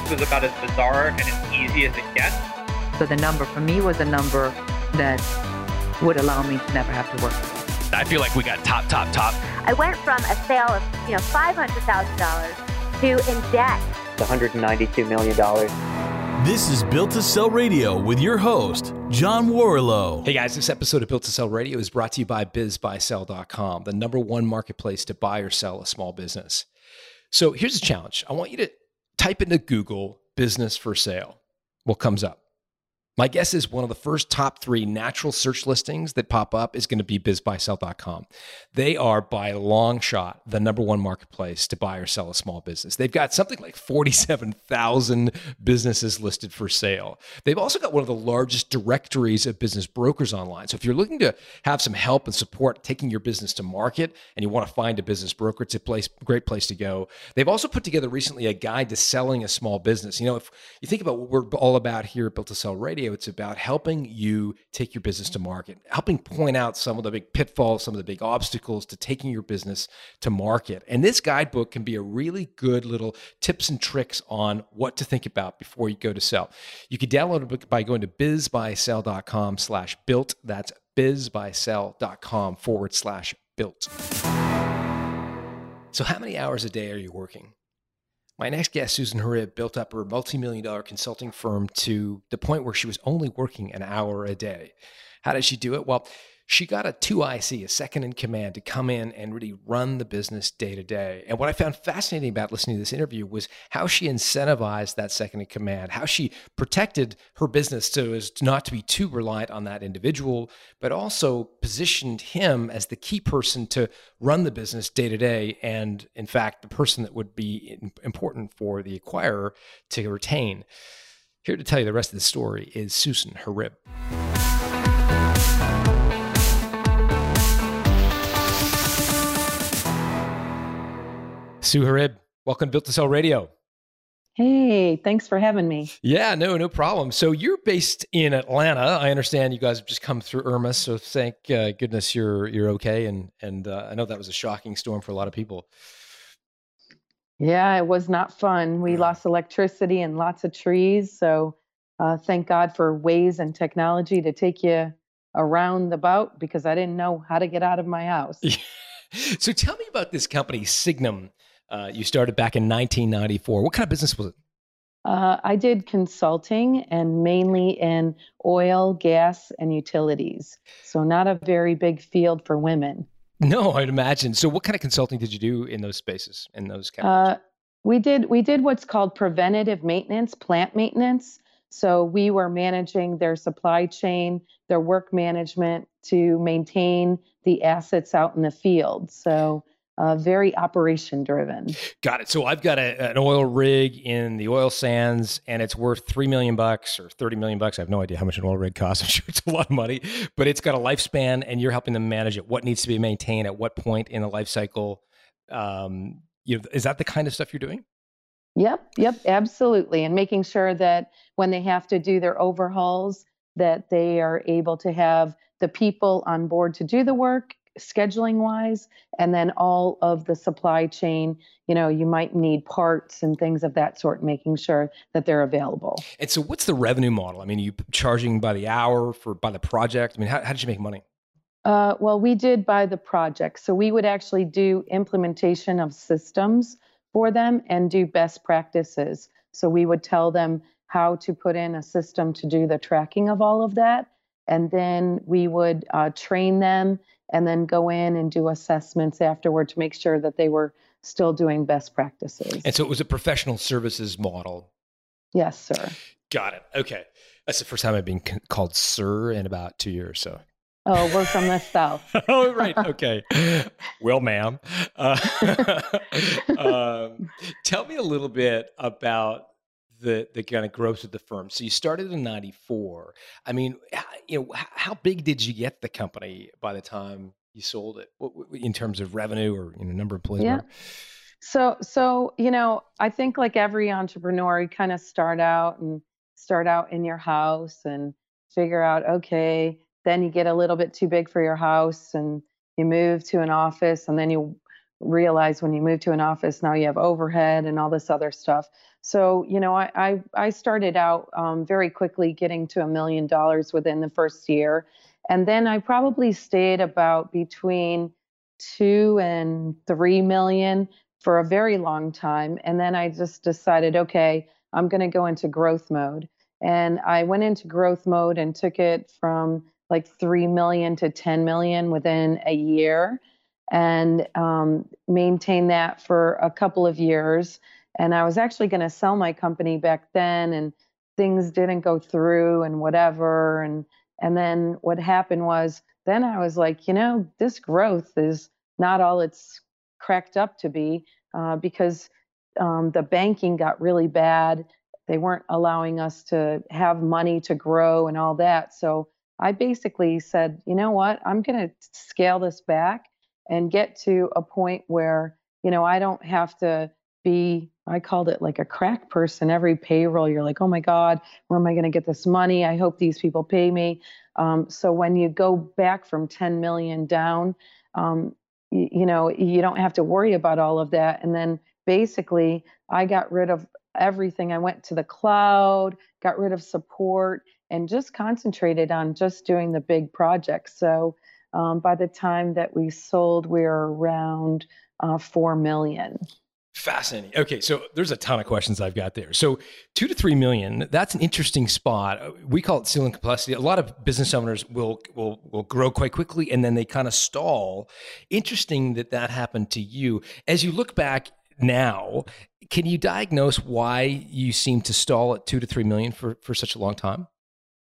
this was about as bizarre and as easy as it gets. So the number for me was a number that would allow me to never have to work. I feel like we got top, top, top. I went from a sale of, you know, $500,000 to in debt. $192 million. This is Built to Sell Radio with your host, John Warrillow. Hey guys, this episode of Built to Sell Radio is brought to you by BizBuySell.com, the number one marketplace to buy or sell a small business. So here's a challenge. I want you to type into Google business for sale. What comes up? My guess is one of the first top three natural search listings that pop up is going to be bizbuysell.com. They are by long shot the number one marketplace to buy or sell a small business. They've got something like 47,000 businesses listed for sale. They've also got one of the largest directories of business brokers online. So if you're looking to have some help and support taking your business to market and you want to find a business broker, it's a place, great place to go. They've also put together recently a guide to selling a small business. You know, if you think about what we're all about here at Built to Sell Radio, radio, it's about helping you take your business to mm-hmm. market, helping point out some of the big pitfalls, some of the big obstacles to taking your business to market. And this guidebook can be a really good little tips and tricks on what to think about before you go to sell. You can download a book by going to bizbuysell.com slash built. That's bizbuysell.com forward slash built. So, how many hours a day are you working? My next guest, Susan Harib, built up her multi-million dollar consulting firm to the point where she was only working an hour a day. How did she do it? Well, she got a 2IC, a second in command, to come in and really run the business day to day. And what I found fascinating about listening to this interview was how she incentivized that second in command, how she protected her business so as not to be too reliant on that individual, but also positioned him as the key person to run the business day to day. And in fact, the person that would be important for the acquirer to retain. Here to tell you the rest of the story is Susan Harib. Sue Harib, welcome to Built to Sell Radio. Hey, thanks for having me. Yeah, no, no problem. So you're based in Atlanta. I understand you guys have just come through Irma, so thank uh, goodness you're you're okay. And and uh, I know that was a shocking storm for a lot of people. Yeah, it was not fun. We lost electricity and lots of trees. So uh, thank God for Waze and technology to take you around the boat because I didn't know how to get out of my house. so tell me about this company, Signum. Uh, you started back in 1994. What kind of business was it? Uh, I did consulting and mainly in oil, gas, and utilities. So, not a very big field for women. No, I'd imagine. So, what kind of consulting did you do in those spaces, in those categories? Uh, we did we did what's called preventative maintenance, plant maintenance. So we were managing their supply chain, their work management to maintain the assets out in the field. So uh, very operation driven. Got it. So I've got a, an oil rig in the oil sands, and it's worth three million bucks or thirty million bucks. I have no idea how much an oil rig costs. I'm sure it's a lot of money, but it's got a lifespan, and you're helping them manage it. What needs to be maintained at what point in the life cycle? Um, you know, is that the kind of stuff you're doing? Yep. Yep. Absolutely, and making sure that when they have to do their overhauls, that they are able to have the people on board to do the work scheduling wise and then all of the supply chain you know you might need parts and things of that sort making sure that they're available. And so what's the revenue model? I mean you charging by the hour for by the project? I mean how, how did you make money? Uh, well we did by the project. So we would actually do implementation of systems for them and do best practices. So we would tell them how to put in a system to do the tracking of all of that. And then we would uh, train them and then go in and do assessments afterward to make sure that they were still doing best practices. And so it was a professional services model. Yes, sir. Got it. Okay. That's the first time I've been called sir in about two years. So. Oh, we're from the south. oh, right. Okay. well, ma'am, uh, um, tell me a little bit about the the kind of growth of the firm. So you started in '94. I mean, you know, how big did you get the company by the time you sold it, in terms of revenue or you know number of employees? Yeah. So so you know, I think like every entrepreneur, you kind of start out and start out in your house and figure out okay, then you get a little bit too big for your house and you move to an office and then you realize when you move to an office now you have overhead and all this other stuff so you know i i, I started out um, very quickly getting to a million dollars within the first year and then i probably stayed about between two and three million for a very long time and then i just decided okay i'm going to go into growth mode and i went into growth mode and took it from like 3 million to 10 million within a year and um, maintained that for a couple of years. And I was actually going to sell my company back then, and things didn't go through, and whatever. And and then what happened was, then I was like, you know, this growth is not all it's cracked up to be, uh, because um, the banking got really bad. They weren't allowing us to have money to grow and all that. So I basically said, you know what, I'm going to scale this back and get to a point where, you know, I don't have to be, I called it like a crack person. Every payroll, you're like, oh my God, where am I going to get this money? I hope these people pay me. Um, so when you go back from 10 million down, um, you, you know, you don't have to worry about all of that. And then basically, I got rid of everything. I went to the cloud, got rid of support, and just concentrated on just doing the big projects. So um, by the time that we sold, we were around uh, four million. Fascinating. Okay, so there's a ton of questions I've got there. So two to three million, that's an interesting spot. Uh, we call it ceiling complexity. A lot of business owners will will will grow quite quickly and then they kind of stall. Interesting that that happened to you. As you look back now, can you diagnose why you seem to stall at two to three million for for such a long time?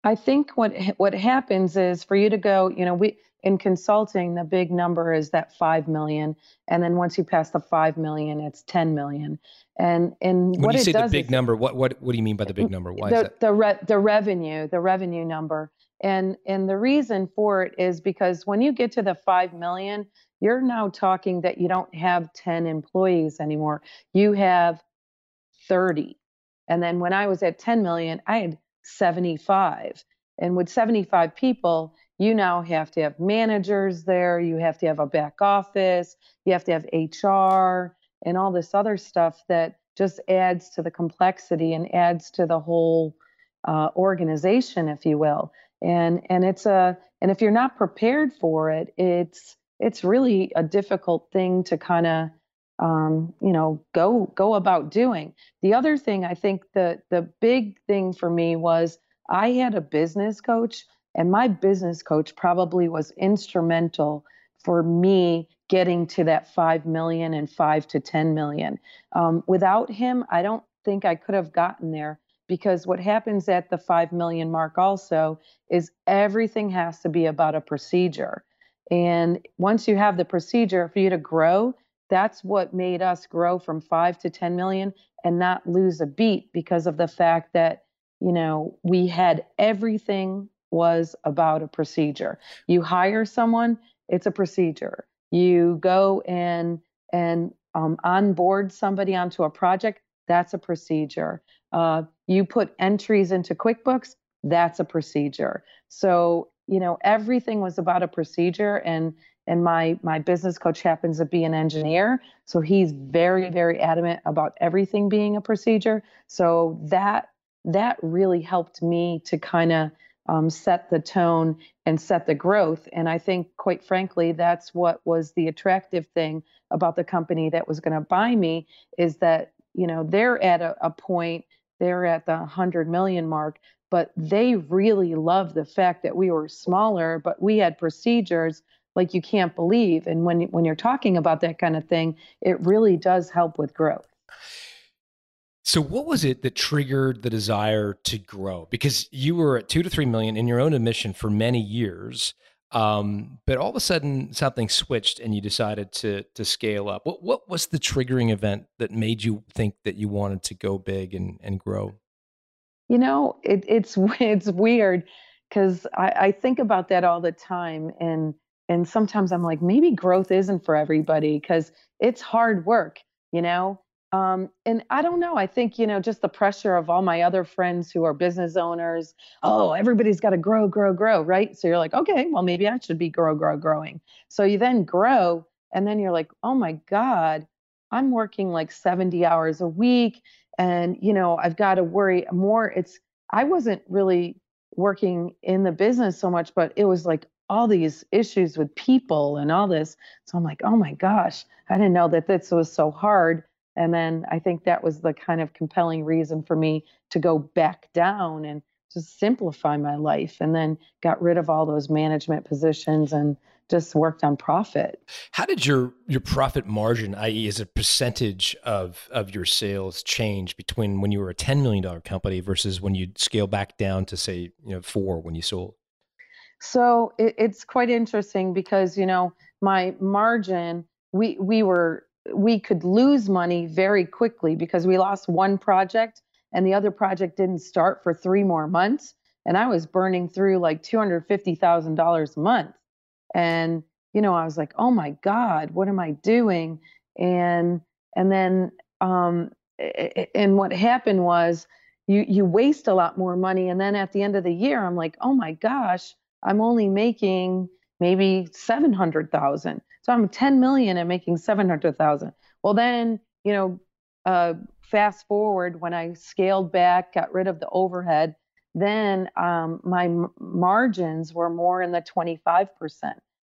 I think what what happens is for you to go, you know, we in consulting the big number is that 5 million and then once you pass the 5 million it's 10 million. And and when what you say the big is, number what what what do you mean by the big number? Why the, is that? the re- the revenue the revenue number. And and the reason for it is because when you get to the 5 million you're now talking that you don't have 10 employees anymore. You have 30 and then when i was at 10 million i had 75 and with 75 people you now have to have managers there, you have to have a back office, you have to have HR, and all this other stuff that just adds to the complexity and adds to the whole uh, organization, if you will. And and it's a and if you're not prepared for it, it's it's really a difficult thing to kind of um, you know go go about doing. The other thing I think the the big thing for me was I had a business coach and my business coach probably was instrumental for me getting to that 5 million and 5 to 10 million. Um, without him, I don't think I could have gotten there because what happens at the 5 million mark also is everything has to be about a procedure. And once you have the procedure for you to grow, that's what made us grow from 5 to 10 million and not lose a beat because of the fact that you know we had everything was about a procedure. You hire someone, it's a procedure. You go in and um, onboard somebody onto a project, that's a procedure. Uh, you put entries into QuickBooks, that's a procedure. So you know everything was about a procedure, and and my my business coach happens to be an engineer, so he's very very adamant about everything being a procedure. So that that really helped me to kind of um, set the tone and set the growth. And I think, quite frankly, that's what was the attractive thing about the company that was going to buy me is that you know they're at a, a point, they're at the 100 million mark, but they really love the fact that we were smaller, but we had procedures like you can't believe. And when when you're talking about that kind of thing, it really does help with growth. So, what was it that triggered the desire to grow? Because you were at two to three million in your own admission for many years, um, but all of a sudden something switched and you decided to to scale up. What what was the triggering event that made you think that you wanted to go big and and grow? You know, it, it's it's weird because I, I think about that all the time, and and sometimes I'm like, maybe growth isn't for everybody because it's hard work. You know, um, and I don't know. I think, you know, just the pressure of all my other friends who are business owners. Oh, everybody's got to grow, grow, grow, right? So you're like, okay, well, maybe I should be grow, grow, growing. So you then grow, and then you're like oh my god i'm working like 70 hours a week and you know i've got to worry more it's i wasn't really working in the business so much but it was like all these issues with people and all this so i'm like oh my gosh i didn't know that this was so hard and then i think that was the kind of compelling reason for me to go back down and just simplify my life and then got rid of all those management positions and just worked on profit. How did your your profit margin, i.e., as a percentage of of your sales, change between when you were a ten million dollar company versus when you scale back down to say you know four when you sold? So it, it's quite interesting because you know my margin we we were we could lose money very quickly because we lost one project and the other project didn't start for three more months. And i was burning through like $250000 a month. And you know i was like oh my god what am i doing? And and then um and what happened was you you waste a lot more money. And then at the end of the year i'm like oh my gosh i'm only making maybe 700,000 so i'm 10 million and making 700,000 well then you know uh, fast forward when I scaled back, got rid of the overhead, then um, my m- margins were more in the 25%.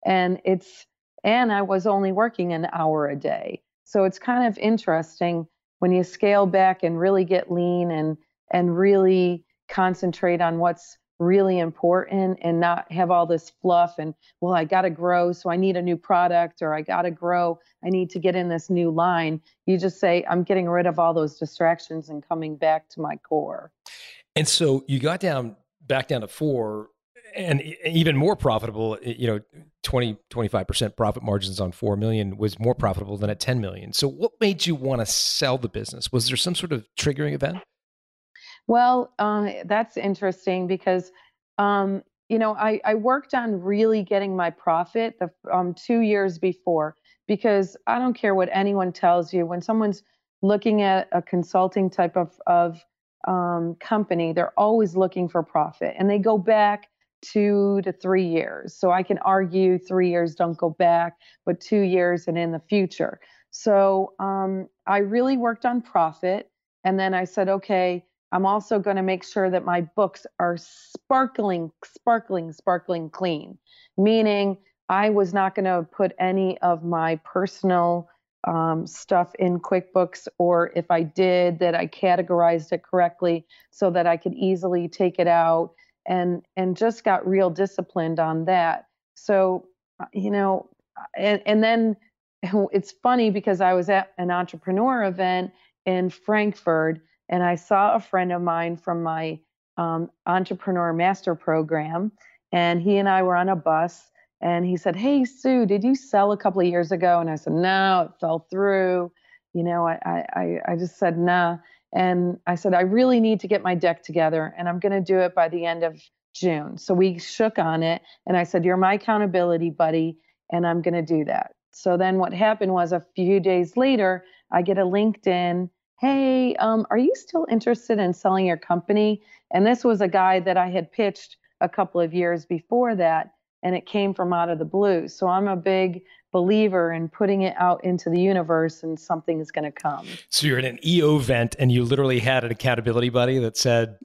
And it's, and I was only working an hour a day. So it's kind of interesting when you scale back and really get lean and, and really concentrate on what's really important and not have all this fluff and well i got to grow so i need a new product or i got to grow i need to get in this new line. You just say i'm getting rid of all those distractions and coming back to my core. And so you got down back down to four and even more profitable eh, you know 20 25% profit margins on 4 million was more profitable than at 10 million. So what made you want to sell the business? Was there some sort of triggering event well, uh, that's interesting because, um, you know, I, I worked on really getting my profit the um, two years before because I don't care what anyone tells you. When someone's looking at a consulting type of, of um, company, they're always looking for profit and they go back two to three years. So I can argue three years don't go back, but two years and in the future. So um, I really worked on profit. And then I said, okay, I'm also going to make sure that my books are sparkling, sparkling, sparkling clean, meaning I was not going to put any of my personal um, stuff in QuickBooks, or if I did, that I categorized it correctly so that I could easily take it out and and just got real disciplined on that. So, uh, you know, and, and then it's funny because I was at an entrepreneur event in Frankfurt and I saw a friend of mine from my um, entrepreneur master program, and he and I were on a bus, and he said, "Hey Sue, did you sell a couple of years ago?" And I said, "No, it fell through." You know, I I I just said nah, and I said I really need to get my deck together, and I'm going to do it by the end of June. So we shook on it, and I said, "You're my accountability buddy, and I'm going to do that." So then what happened was a few days later, I get a LinkedIn hey, um, are you still interested in selling your company? And this was a guy that I had pitched a couple of years before that, and it came from out of the blue. So I'm a big believer in putting it out into the universe and something is going to come. So you're in an EO event and you literally had an accountability buddy that said,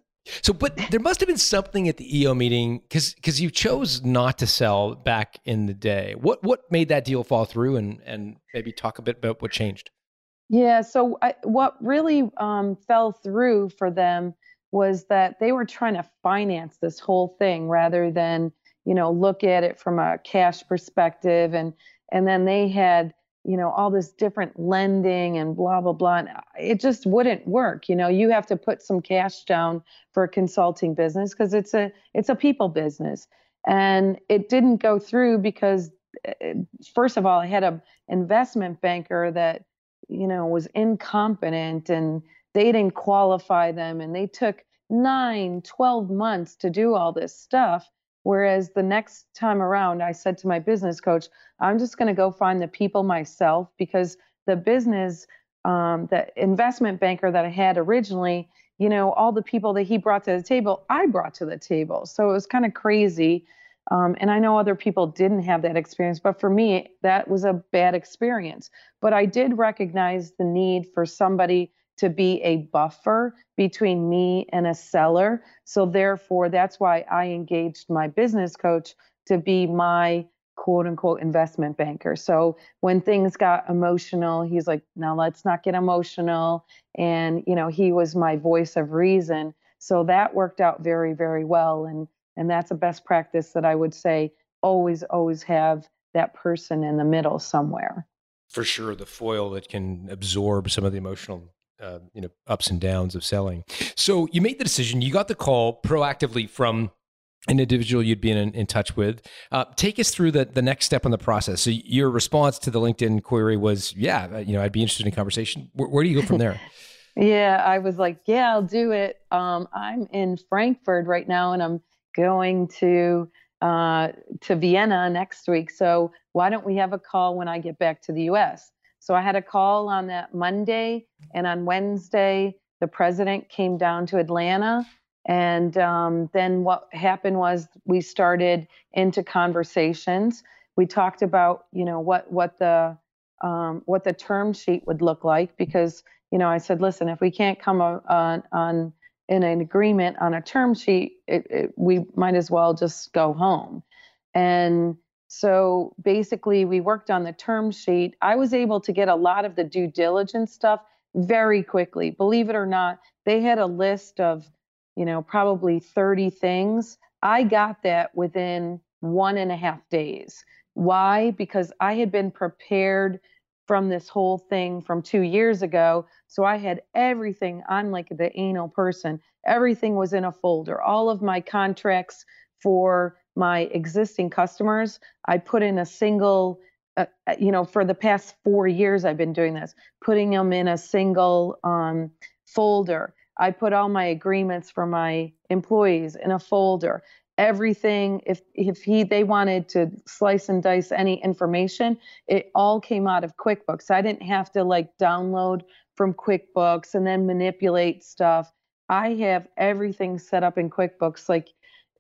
so, but there must have been something at the EO meeting because because you chose not to sell back in the day. What what made that deal fall through, and and maybe talk a bit about what changed. Yeah. So I, what really um, fell through for them was that they were trying to finance this whole thing rather than you know look at it from a cash perspective and and then they had you know all this different lending and blah blah blah and it just wouldn't work you know you have to put some cash down for a consulting business because it's a it's a people business and it didn't go through because eh, first of all i had a investment banker that you know, was incompetent and they didn't qualify them and they took nine, 12 months to do all this stuff. Whereas the next time around, I said to my business coach, I'm just going to go find the people myself because the business, um, the investment banker that I had originally, you know, all the people that he brought to the table, I brought to the table. So it was kind of crazy. Um, and I know other people didn't have that experience, but for me, that was a bad experience. But I did recognize the need for somebody to be a buffer between me and a seller. So, therefore, that's why I engaged my business coach to be my quote unquote investment banker. So when things got emotional, he's like, now let's not get emotional. And, you know, he was my voice of reason. So that worked out very, very well. And and that's a best practice that I would say always, always have that person in the middle somewhere. For sure, the foil that can absorb some of the emotional uh, you know ups and downs of selling. So you made the decision. You got the call proactively from an individual you'd been in, in touch with. Uh, take us through the, the next step in the process. So your response to the LinkedIn query was, yeah, uh, you know, I'd be interested in conversation. Where, where do you go from there? yeah, I was like, yeah, I'll do it. Um, I'm in Frankfurt right now, and I'm going to uh, to Vienna next week. So why don't we have a call when I get back to the U.S.? So I had a call on that Monday, and on Wednesday, the president came down to Atlanta and um, then what happened was we started into conversations. We talked about, you know, what what the um, what the term sheet would look like because, you know, I said, listen, if we can't come on, on in an agreement on a term sheet, it, it, we might as well just go home. And so basically, we worked on the term sheet. I was able to get a lot of the due diligence stuff very quickly. Believe it or not, they had a list of you know, probably 30 things. I got that within one and a half days. Why? Because I had been prepared from this whole thing from two years ago. So I had everything. I'm like the anal person. Everything was in a folder. All of my contracts for my existing customers, I put in a single, uh, uh you know, for the past four years, I've been doing this, putting them in a single um, folder. I put all my agreements for my employees in a folder. Everything, if if he they wanted to slice and dice any information, it all came out of QuickBooks. I didn't have to like download from QuickBooks and then manipulate stuff. I have everything set up in QuickBooks, like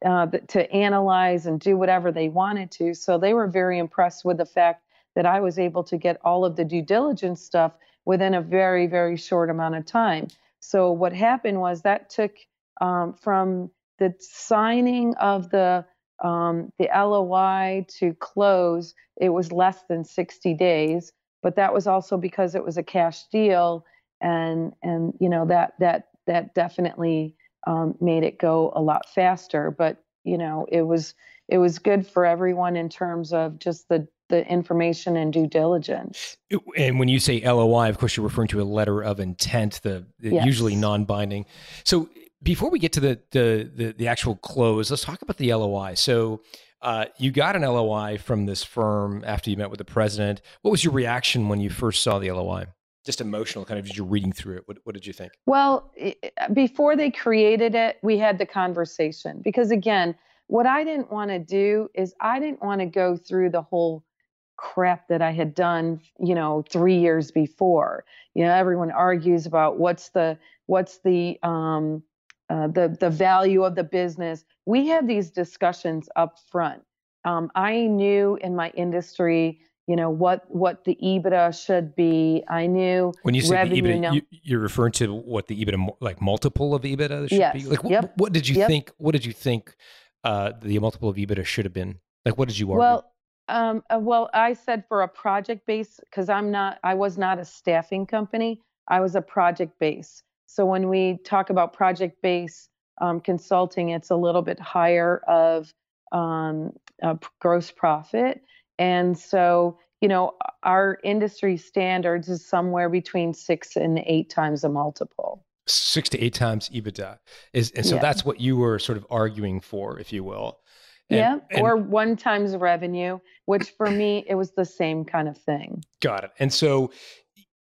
uh, to analyze and do whatever they wanted to. So they were very impressed with the fact that I was able to get all of the due diligence stuff within a very, very short amount of time. So what happened was that took um, from the signing of the um, the LOI to close, it was less than 60 days. But that was also because it was a cash deal, and and you know that that that definitely um, made it go a lot faster. But you know it was it was good for everyone in terms of just the the information and due diligence. And when you say LOI, of course, you're referring to a letter of intent, the, the yes. usually non-binding. So before we get to the, the, the the actual close, let's talk about the LOI. So uh, you got an LOI from this firm after you met with the president. What was your reaction when you first saw the LOI? Just emotional, kind of as you're reading through it. What, what did you think? Well, before they created it, we had the conversation because again, what I didn't want to do is I didn't want to go through the whole crap that I had done, you know, three years before. You know, everyone argues about what's the what's the um, uh, the the value of the business. We had these discussions up front. Um, I knew in my industry, you know, what what the EBITDA should be. I knew when you say the EBITDA, you, are referring to what the EBITDA like multiple of EBITDA should yes. be. Like, yep. what, what did you yep. think? What did you think uh, the multiple of EBITDA should have been? Like, what did you argue? Well, um, uh, well, I said for a project base because I'm not, I was not a staffing company. I was a project base. So when we talk about project based um, consulting, it's a little bit higher of um, uh, gross profit. And so, you know, our industry standards is somewhere between six and eight times a multiple. Six to eight times EBITDA is, and so yeah. that's what you were sort of arguing for, if you will. And, yeah, and, or one times revenue, which for me it was the same kind of thing. Got it. And so,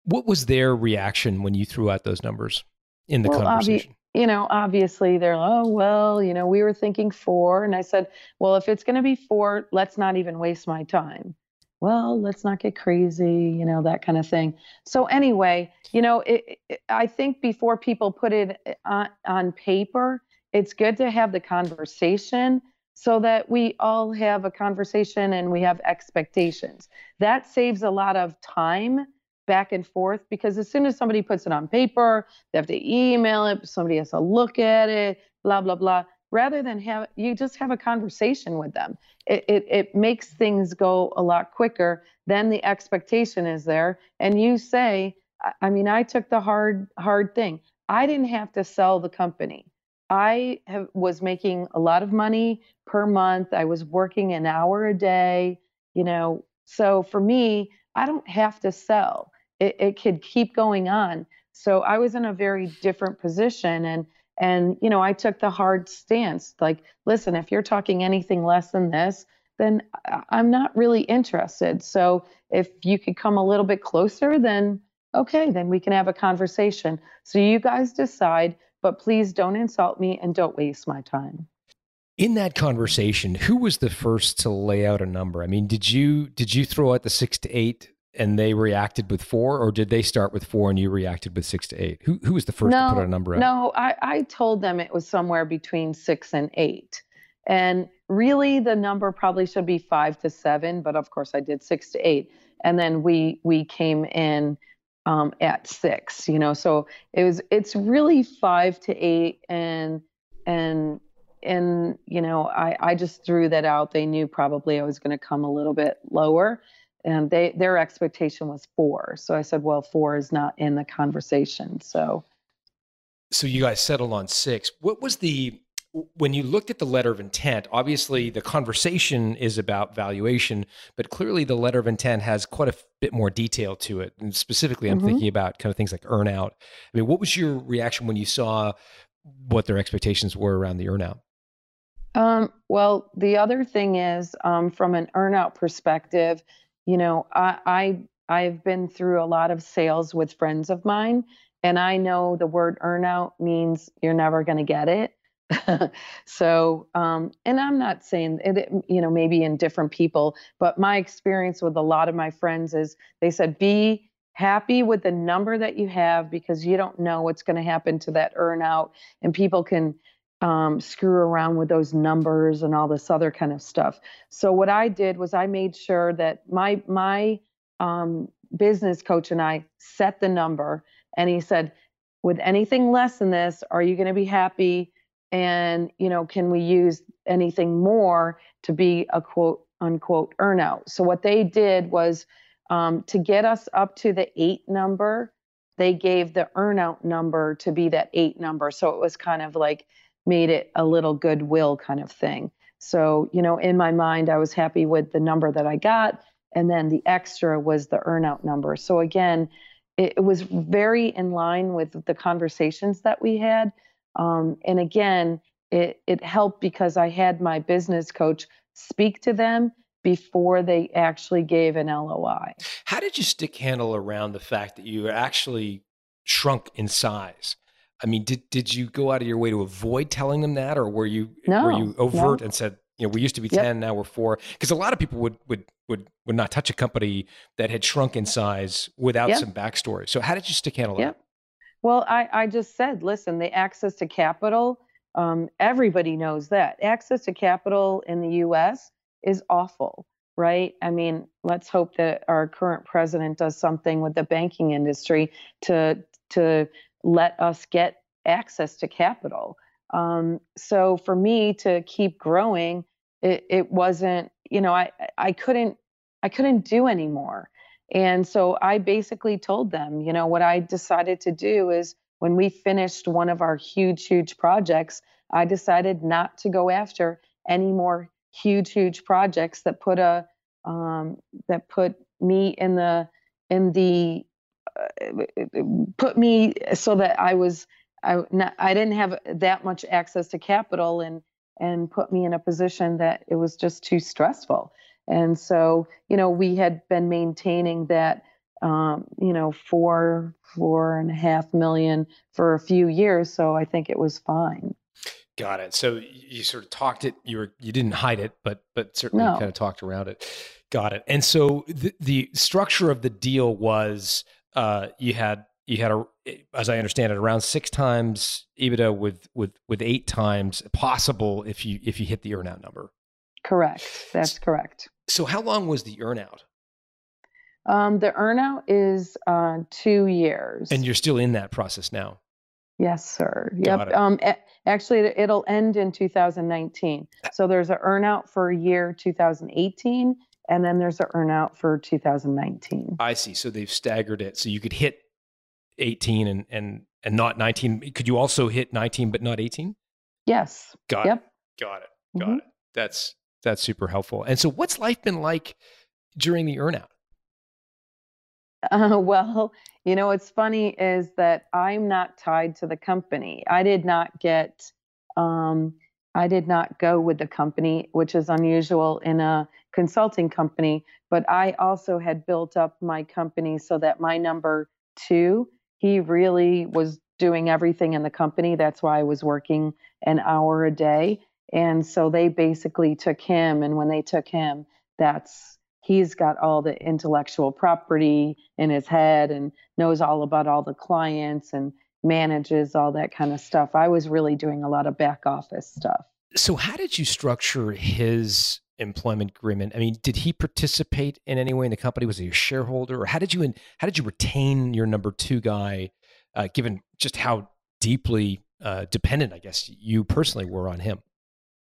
what was their reaction when you threw out those numbers in the well, conversation? Obvi- you know, obviously they're oh well, you know, we were thinking four, and I said, well, if it's going to be four, let's not even waste my time. Well, let's not get crazy, you know, that kind of thing. So anyway, you know, it, it, I think before people put it uh, on, on paper, it's good to have the conversation so that we all have a conversation and we have expectations. That saves a lot of time back and forth because as soon as somebody puts it on paper, they have to email it, somebody has to look at it, blah, blah, blah. Rather than have you just have a conversation with them. It, it, it makes things go a lot quicker. Then the expectation is there. And you say, I mean, I took the hard, hard thing. I didn't have to sell the company. I have, was making a lot of money per month. I was working an hour a day, you know. So for me, I don't have to sell. It, it could keep going on. So I was in a very different position, and and you know I took the hard stance. Like, listen, if you're talking anything less than this, then I'm not really interested. So if you could come a little bit closer, then okay, then we can have a conversation. So you guys decide, but please don't insult me and don't waste my time. In that conversation, who was the first to lay out a number? I mean, did you did you throw out the 6 to 8 and they reacted with 4 or did they start with 4 and you reacted with 6 to 8? Who who was the first no, to put a number out? No, I I told them it was somewhere between 6 and 8. And really the number probably should be 5 to 7, but of course I did 6 to 8. And then we we came in um, at six you know so it was it's really five to eight and and and you know i i just threw that out they knew probably i was going to come a little bit lower and they their expectation was four so i said well four is not in the conversation so so you guys settled on six what was the when you looked at the letter of intent, obviously the conversation is about valuation, but clearly the letter of intent has quite a bit more detail to it. And specifically, I'm mm-hmm. thinking about kind of things like earnout. I mean, what was your reaction when you saw what their expectations were around the earnout? Um, well, the other thing is, um, from an earnout perspective, you know, I, I I've been through a lot of sales with friends of mine, and I know the word earnout means you're never going to get it. So, um, and I'm not saying it, you know, maybe in different people, but my experience with a lot of my friends is they said, be happy with the number that you have because you don't know what's going to happen to that earnout. And people can um, screw around with those numbers and all this other kind of stuff. So what I did was I made sure that my, my, um, business coach and I set the number and he said, with anything less than this, are you going to be happy? and you know can we use anything more to be a quote unquote earnout so what they did was um, to get us up to the eight number they gave the earnout number to be that eight number so it was kind of like made it a little goodwill kind of thing so you know in my mind i was happy with the number that i got and then the extra was the earnout number so again it, it was very in line with the conversations that we had um, and again, it, it helped because I had my business coach speak to them before they actually gave an LOI. How did you stick handle around the fact that you actually shrunk in size? I mean, did did you go out of your way to avoid telling them that, or were you no, were you overt no. and said, you know, we used to be yep. ten, now we're four? Because a lot of people would would would would not touch a company that had shrunk in size without yep. some backstory. So, how did you stick handle yep. that? Well, I, I just said, listen, the access to capital, um, everybody knows that. Access to capital in the US is awful, right? I mean, let's hope that our current president does something with the banking industry to to let us get access to capital. Um, so for me to keep growing, it, it wasn't, you know, I I couldn't I couldn't do anymore. And so I basically told them, you know, what I decided to do is when we finished one of our huge, huge projects, I decided not to go after any more huge, huge projects that put a um, that put me in the in the put me so that I was I not, I didn't have that much access to capital and and put me in a position that it was just too stressful. And so, you know, we had been maintaining that, um, you know, four, four and a half million for a few years. So I think it was fine. Got it. So you sort of talked it. You were you didn't hide it, but but certainly no. kind of talked around it. Got it. And so the, the structure of the deal was uh, you had you had a as I understand it, around six times EBITDA with with with eight times possible if you if you hit the earnout number. Correct. That's correct. So how long was the earnout? Um, the earnout is uh, two years. And you're still in that process now. Yes, sir. Got Yep. Um, a- actually, it- it'll end in 2019. So there's an earnout for year 2018, and then there's an earnout for 2019. I see. So they've staggered it, so you could hit 18 and and and not 19. Could you also hit 19 but not 18? Yes. Got Yep. it. Got it. Got Mhm. it. That's that's super helpful. And so, what's life been like during the earnout? Uh, well, you know, what's funny is that I'm not tied to the company. I did not get, um, I did not go with the company, which is unusual in a consulting company. But I also had built up my company so that my number two, he really was doing everything in the company. That's why I was working an hour a day. And so they basically took him. And when they took him, that's he's got all the intellectual property in his head and knows all about all the clients and manages all that kind of stuff. I was really doing a lot of back office stuff. So, how did you structure his employment agreement? I mean, did he participate in any way in the company? Was he a shareholder, or how did you how did you retain your number two guy, uh, given just how deeply uh, dependent, I guess, you personally were on him?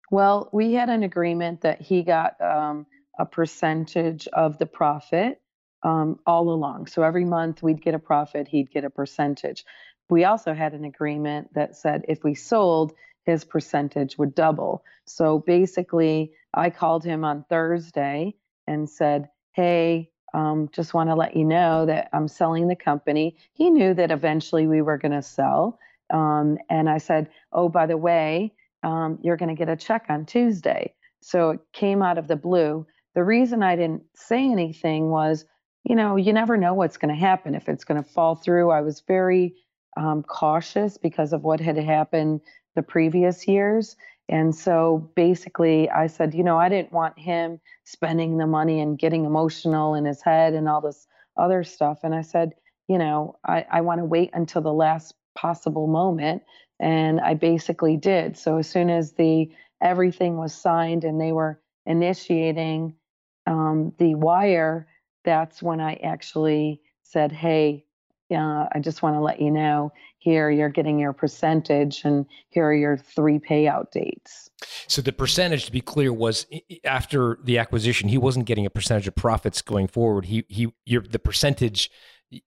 Well, we had an agreement that he got um, a percentage of the profit um, all along. So every month we'd get a profit, he'd get a percentage. We also had an agreement that said if we sold, his percentage would double. So basically, I called him on Thursday and said, Hey, um, just want to let you know that I'm selling the company. He knew that eventually we were going to sell. Um, and I said, Oh, by the way, um, you're going to get a check on Tuesday. So it came out of the blue. The reason I didn't say anything was, you know, you never know what's going to happen if it's going to fall through. I was very um, cautious because of what had happened the previous years. And so basically, I said, you know, I didn't want him spending the money and getting emotional in his head and all this other stuff. And I said, you know, I, I want to wait until the last possible moment. And I basically did. So as soon as the everything was signed and they were initiating um, the wire, that's when I actually said, hey, uh, I just want to let you know here you're getting your percentage and here are your three payout dates. So the percentage, to be clear, was after the acquisition, he wasn't getting a percentage of profits going forward. He he, your the percentage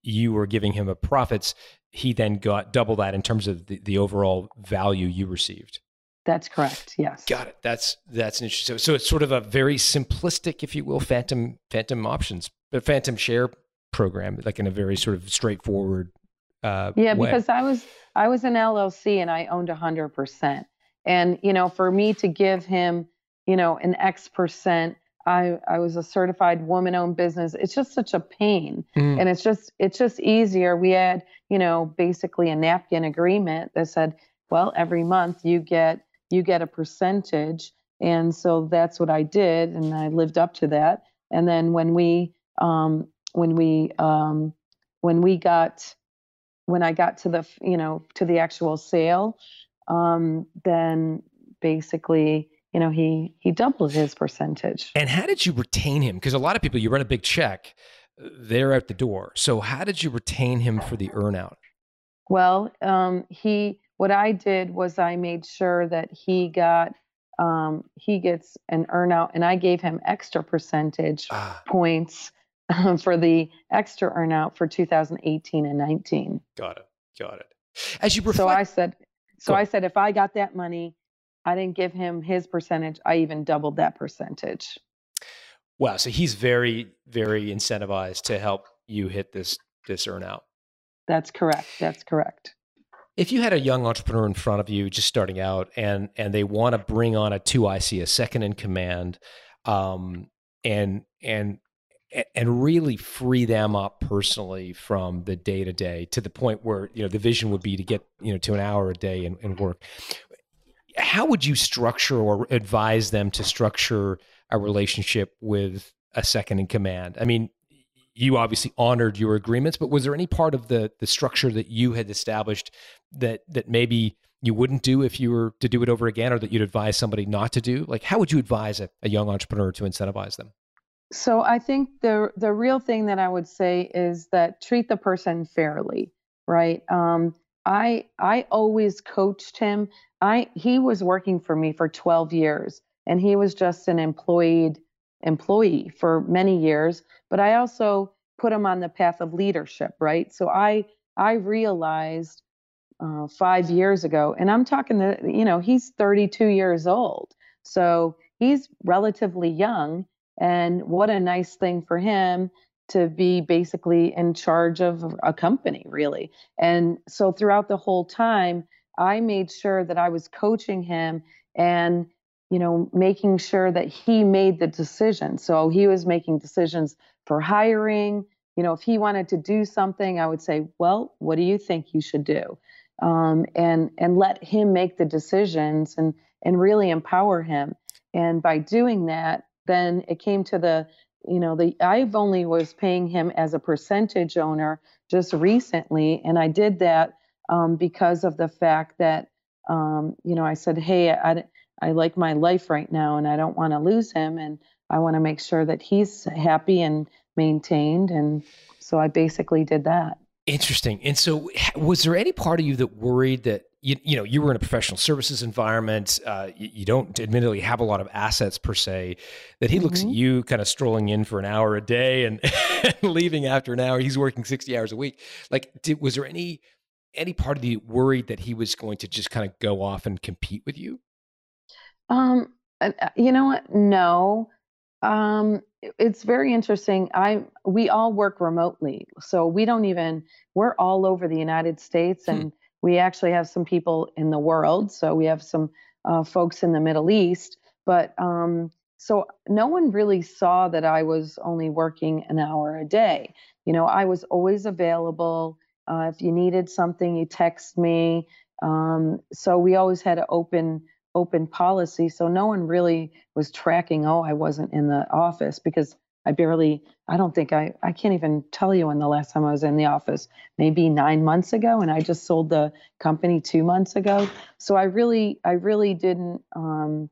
you were giving him of profits, he then got double that in terms of the, the overall value you received. That's correct. Yes. Got it. That's that's an interesting. So, so it's sort of a very simplistic, if you will, phantom phantom options, a phantom share program, like in a very sort of straightforward. Uh, Yeah, way. because I was I was an LLC and I owned a hundred percent. And you know, for me to give him, you know, an X percent, I I was a certified woman-owned business. It's just such a pain, Mm. and it's just it's just easier. We had, you know, basically a napkin agreement that said, well, every month you get you get a percentage, and so that's what I did, and I lived up to that. And then when we um, when we um, when we got when I got to the you know to the actual sale, um, then basically you know he he doubled his percentage. And how did you retain him? Because a lot of people, you run a big check, they're out the door. So how did you retain him for the earnout? Well, um, he what I did was I made sure that he got um, he gets an earnout, and I gave him extra percentage Ah, points um, for the extra earnout for 2018 and 19. got it. Got it. As you reflect, So I said, so I said, if I got that money, I didn't give him his percentage. I even doubled that percentage. wow. So he's very, very incentivized to help you hit this this earnout. That's correct. That's correct. If you had a young entrepreneur in front of you just starting out and and they want to bring on a 2IC, a second in command, um, and and and really free them up personally from the day to day to the point where you know the vision would be to get you know to an hour a day and, and work. How would you structure or advise them to structure a relationship with a second in command? I mean, you obviously honored your agreements, but was there any part of the the structure that you had established that that maybe you wouldn't do if you were to do it over again, or that you'd advise somebody not to do? Like, how would you advise a, a young entrepreneur to incentivize them? So I think the the real thing that I would say is that treat the person fairly, right? Um, I I always coached him. I he was working for me for 12 years, and he was just an employed employee for many years. But I also put him on the path of leadership, right? So I I realized uh, five years ago, and I'm talking the you know he's 32 years old, so he's relatively young, and what a nice thing for him to be basically in charge of a company, really. And so throughout the whole time, I made sure that I was coaching him and you know making sure that he made the decision. So he was making decisions for hiring. You know, if he wanted to do something, I would say, "Well, what do you think you should do?" Um, and and let him make the decisions and and really empower him. And by doing that, then it came to the you know the i've only was paying him as a percentage owner just recently and i did that um, because of the fact that um, you know i said hey I, I like my life right now and i don't want to lose him and i want to make sure that he's happy and maintained and so i basically did that. Interesting. And so was there any part of you that worried that you, you know you were in a professional services environment uh, you, you, don't admittedly have a lot of assets per se that he mm-hmm. looks at mm-hmm. you kind of strolling in for an hour a day and, and, leaving after an hour he's working 60 hours a week like did, was there any any part of you worried that he was going to just kind of go off and compete with you um uh, you know what no um it's very interesting i we all work remotely so we don't even we're all over the united states hmm. and hmm we actually have some people in the world, so we have some uh, folks in the Middle East. But um, so no one really saw that I was only working an hour a day. You know, I was always available. Uh, if you needed something, you text me. Um, so we always had an open open policy. So no one really was tracking. Oh, I wasn't in the office because I barely, I don't think I, I can't even tell you when the last time I was in the office, maybe nine months ago. And I just sold the company two months ago. So I really, I really didn't um,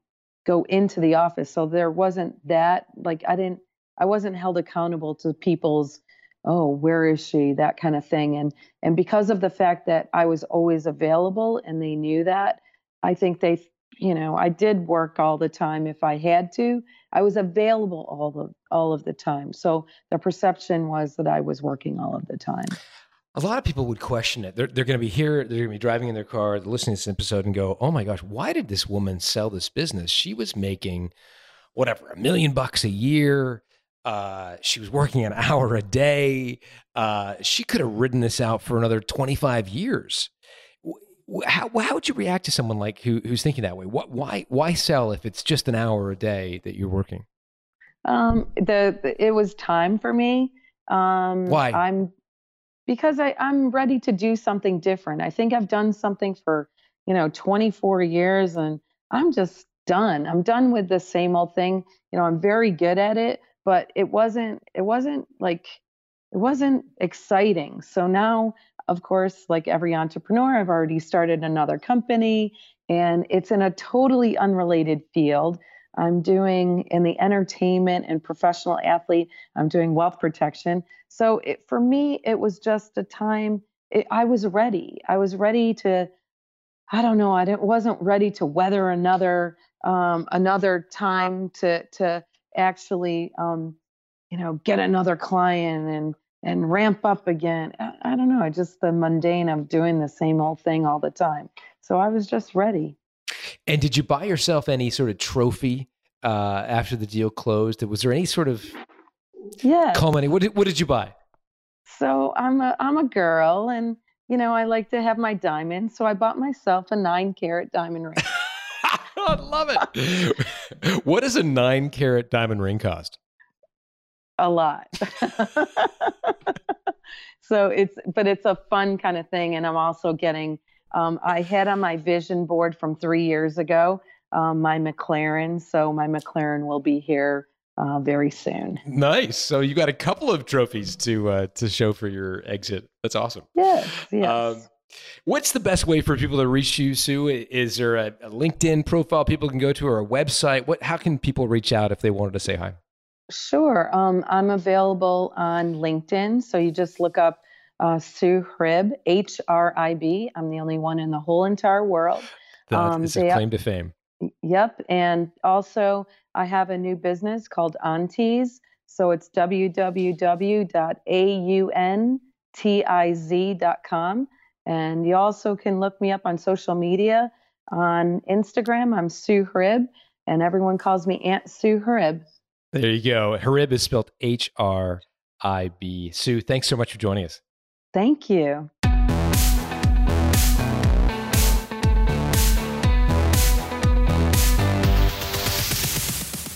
go into the office. So there wasn't that, like, I didn't, I wasn't held accountable to people's, oh, where is she? That kind of thing. And, and because of the fact that I was always available and they knew that, I think they you know, I did work all the time if I had to. I was available all the all of the time. So the perception was that I was working all of the time. A lot of people would question it. They're, they're going to be here, they're going to be driving in their car, listening to this episode and go, oh my gosh, why did this woman sell this business? She was making whatever, a million bucks a year. Uh, she was working an hour a day. Uh, she could have ridden this out for another 25 years how, how would you react to someone like who, who's thinking that way? What, why, why sell if it's just an hour a day that you're working? Um, the, the it was time for me. Um, why? I'm because I, I'm ready to do something different. I think I've done something for you know 24 years, and I'm just done. I'm done with the same old thing. You know, I'm very good at it, but it wasn't. It wasn't like it wasn't exciting. So now of course, like every entrepreneur, I've already started another company and it's in a totally unrelated field. I'm doing in the entertainment and professional athlete, I'm doing wealth protection. So it, for me, it was just a time, it, I was ready. I was ready to, I don't know, I didn't, wasn't ready to weather another um, another time to to actually um, you know get another client and and ramp up again. I, I don't know, just the mundane of doing the same old thing all the time. So I was just ready. And did you buy yourself any sort of trophy uh, after the deal closed? Was there any sort of yeah culminating? What did, what did you buy? So I'm a I'm a girl, and you know I like to have my diamonds. So I bought myself a nine carat diamond ring. I love it. what does a nine carat diamond ring cost? A lot. so it's, but it's a fun kind of thing. And I'm also getting, um, I had on my vision board from three years ago, um, my McLaren. So my McLaren will be here uh, very soon. Nice. So you got a couple of trophies to uh, to show for your exit. That's awesome. Yes, yes. Um, what's the best way for people to reach you, Sue? Is there a, a LinkedIn profile people can go to, or a website? What? How can people reach out if they wanted to say hi? Sure. Um, I'm available on LinkedIn. So you just look up uh, Sue Hrib, H R I B. I'm the only one in the whole entire world. That Um, is a claim to fame. Yep. And also, I have a new business called Aunties. So it's www.auntiz.com. And you also can look me up on social media. On Instagram, I'm Sue Hrib, and everyone calls me Aunt Sue Hrib. There you go. Harib is spelled H R I B. Sue, thanks so much for joining us. Thank you.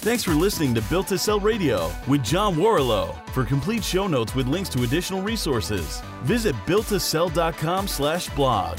Thanks for listening to Built to Sell Radio with John Warrillow. For complete show notes with links to additional resources, visit builttosell.com slash blog.